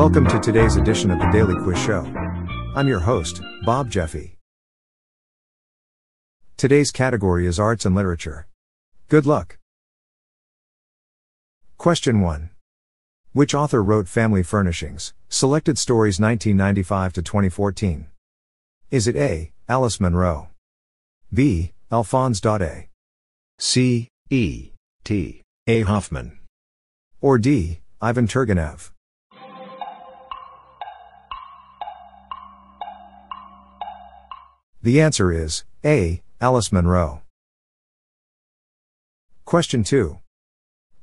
Welcome to today's edition of the Daily Quiz Show. I'm your host, Bob Jeffy. Today's category is Arts and Literature. Good luck. Question 1. Which author wrote Family Furnishings, Selected Stories 1995 to 2014? Is it A. Alice Munro? B. Alphonse Daudet? C. E. T. A. Hoffmann? Or D. Ivan Turgenev? The answer is A. Alice Munro. Question 2.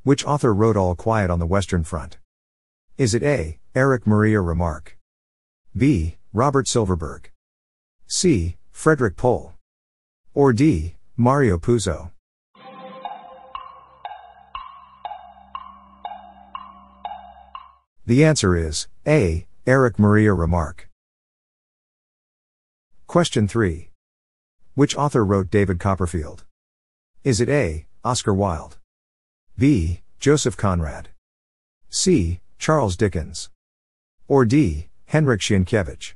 Which author wrote All Quiet on the Western Front? Is it A. Erich Maria Remarque? B. Robert Silverberg? C. Frederik Pohl? Or D. Mario Puzo? The answer is A. Erich Maria Remarque. Question 3. Which author wrote David Copperfield? Is it A. Oscar Wilde? B. Joseph Conrad? C. Charles Dickens? Or D. Henryk Sienkiewicz?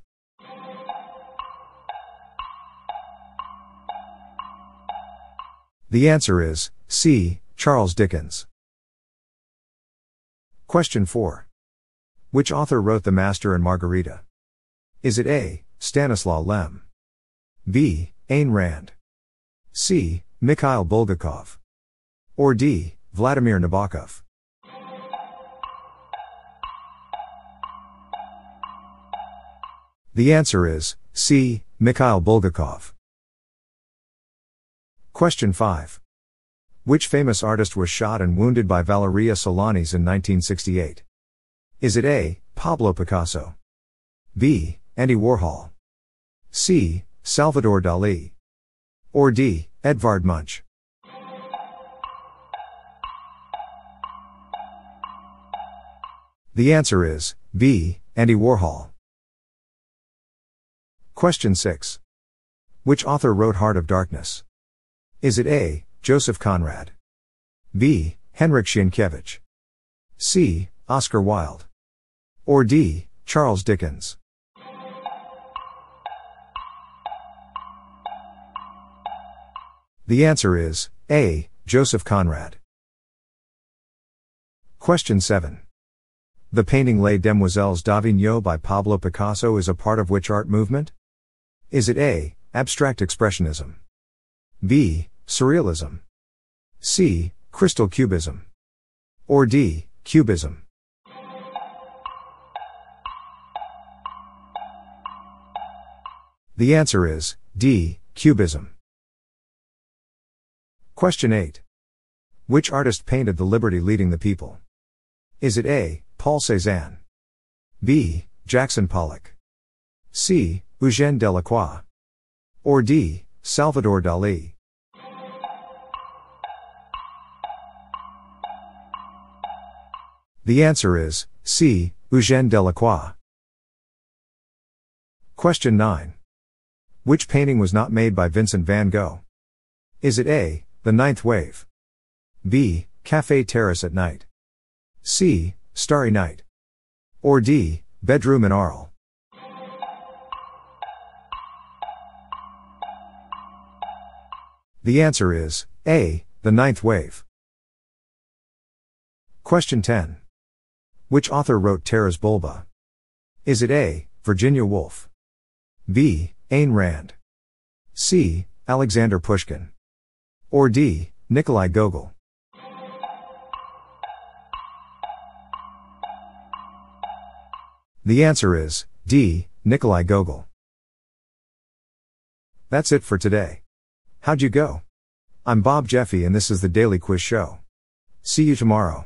The answer is C. Charles Dickens. Question 4. Which author wrote The Master and Margarita? Is it A. Stanislaw Lem. B. Ayn Rand. C. Mikhail Bulgakov. Or D. Vladimir Nabokov. The answer is C. Mikhail Bulgakov. Question 5. Which famous artist was shot and wounded by Valeria Solanas in 1968? Is it A. Pablo Picasso? B. Andy Warhol? C. Salvador Dali? Or D. Edvard Munch? The answer is B. Andy Warhol. Question 6. Which author wrote Heart of Darkness? Is it A. Joseph Conrad? B. Henryk Sienkiewicz? C. Oscar Wilde? Or D. Charles Dickens? The answer is A. Joseph Conrad. Question 7. The painting Les Demoiselles d'Avignon by Pablo Picasso is a part of which art movement? Is it A. Abstract Expressionism? B. Surrealism? C. Crystal Cubism? Or D. Cubism? The answer is D. Cubism. Question 8. Which artist painted the Liberty leading the people? Is it A. Paul Cézanne? B. Jackson Pollock? C. Eugène Delacroix? Or D. Salvador Dali? The answer is C. Eugène Delacroix. Question 9. Which painting was not made by Vincent van Gogh? Is it A. The Ninth Wave. B. Cafe Terrace at Night. C. Starry Night. Or D. Bedroom in Arles. The answer is A. The Ninth Wave. Question 10. Which author wrote Taras Bulba? Is it A. Virginia Woolf? B. Ayn Rand? C. Alexander Pushkin? Or D. Nikolai Gogol. The answer is D. Nikolai Gogol. That's it for today. How'd you go? I'm Bob Jeffy and this is the Daily Quiz Show. See you tomorrow.